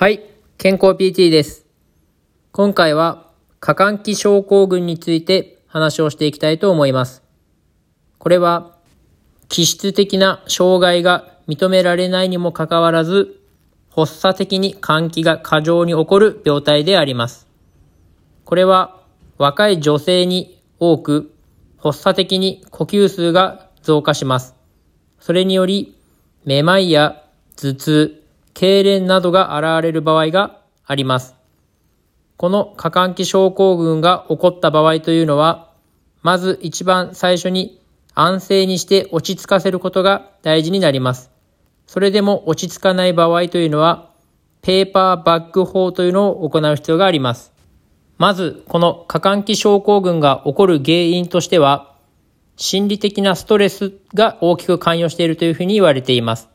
はい、健康 PT です。今回は、過換気症候群について話をしていきたいと思います。これは、気質的な障害が認められないにもかかわらず、発作的に換気が過剰に起こる病態であります。これは、若い女性に多く、発作的に呼吸数が増加します。それにより、めまいや頭痛、痙攣などが現れる場合があります。この過換気症候群が起こった場合というのは、まず一番最初に安静にして落ち着かせることが大事になります。それでも落ち着かない場合というのは、ペーパーバッグ法というのを行う必要があります。まず、この過換気症候群が起こる原因としては、心理的なストレスが大きく関与しているというふうに言われています。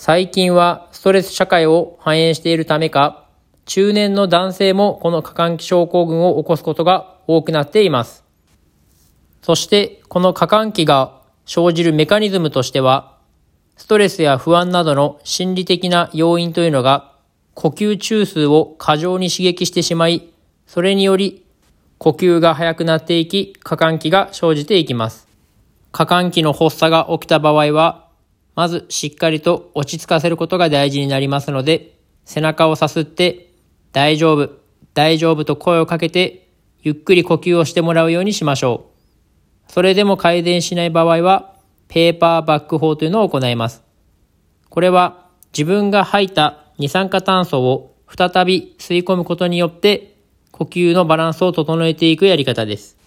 最近はストレス社会を反映しているためか、中年の男性もこの過換気症候群を起こすことが多くなっています。そして、この過換気が生じるメカニズムとしては、ストレスや不安などの心理的な要因というのが、呼吸中枢を過剰に刺激してしまい、それにより呼吸が速くなっていき、過換気が生じていきます。過換気の発作が起きた場合は、まずしっかりと落ち着かせることが大事になりますので、背中をさすって、大丈夫、大丈夫と声をかけて、ゆっくり呼吸をしてもらうようにしましょう。それでも改善しない場合は、ペーパーバック法というのを行います。これは自分が吐いた二酸化炭素を再び吸い込むことによって、呼吸のバランスを整えていくやり方です。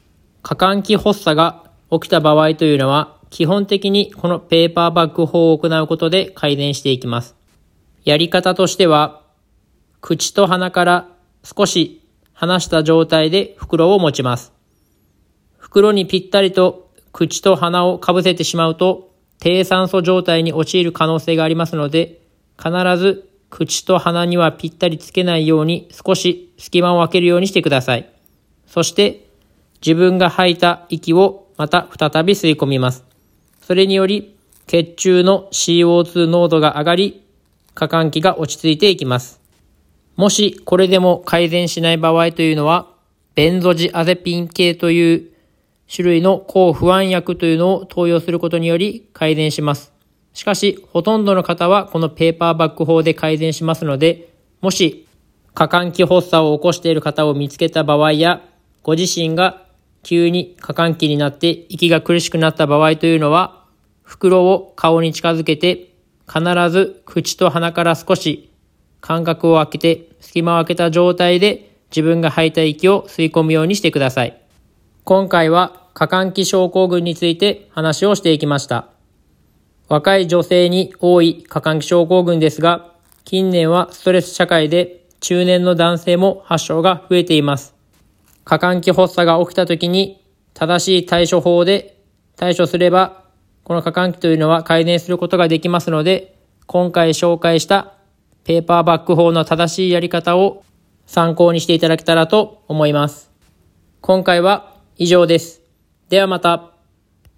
過換気発作が起きた場合というのは、基本的にこのペーパーバッグ法を行うことで改善していきます。やり方としては、口と鼻から少し離した状態で袋を持ちます。袋にぴったりと口と鼻をかぶせてしまうと、低酸素状態に陥る可能性がありますので、必ず口と鼻にはぴったりつけないように少し隙間を空けるようにしてください。そして、自分が吐いた息をまた再び吸い込みます。それにより、血中の CO2 濃度が上がり、過換気が落ち着いていきます。もしこれでも改善しない場合というのは、ベンゾジアゼピン系という種類の抗不安薬というのを投与することにより改善します。しかし、ほとんどの方はこのペーパーバッグ法で改善しますので、もし、過換気発作を起こしている方を見つけた場合や、ご自身が急に過換気になって息が苦しくなった場合というのは、袋を顔に近づけて、必ず口と鼻から少し間隔を空けて、隙間を空けた状態で自分が吐いた息を吸い込むようにしてください。今回は過換気症候群について話をしていきました。若い女性に多い過換気症候群ですが、近年はストレス社会で中年の男性も発症が増えています。過換気発作が起きた時に正しい対処法で対処すれば、この過換気というのは改善することができますので、今回紹介したペーパーバック法の正しいやり方を参考にしていただけたらと思います。今回は以上です。ではまた。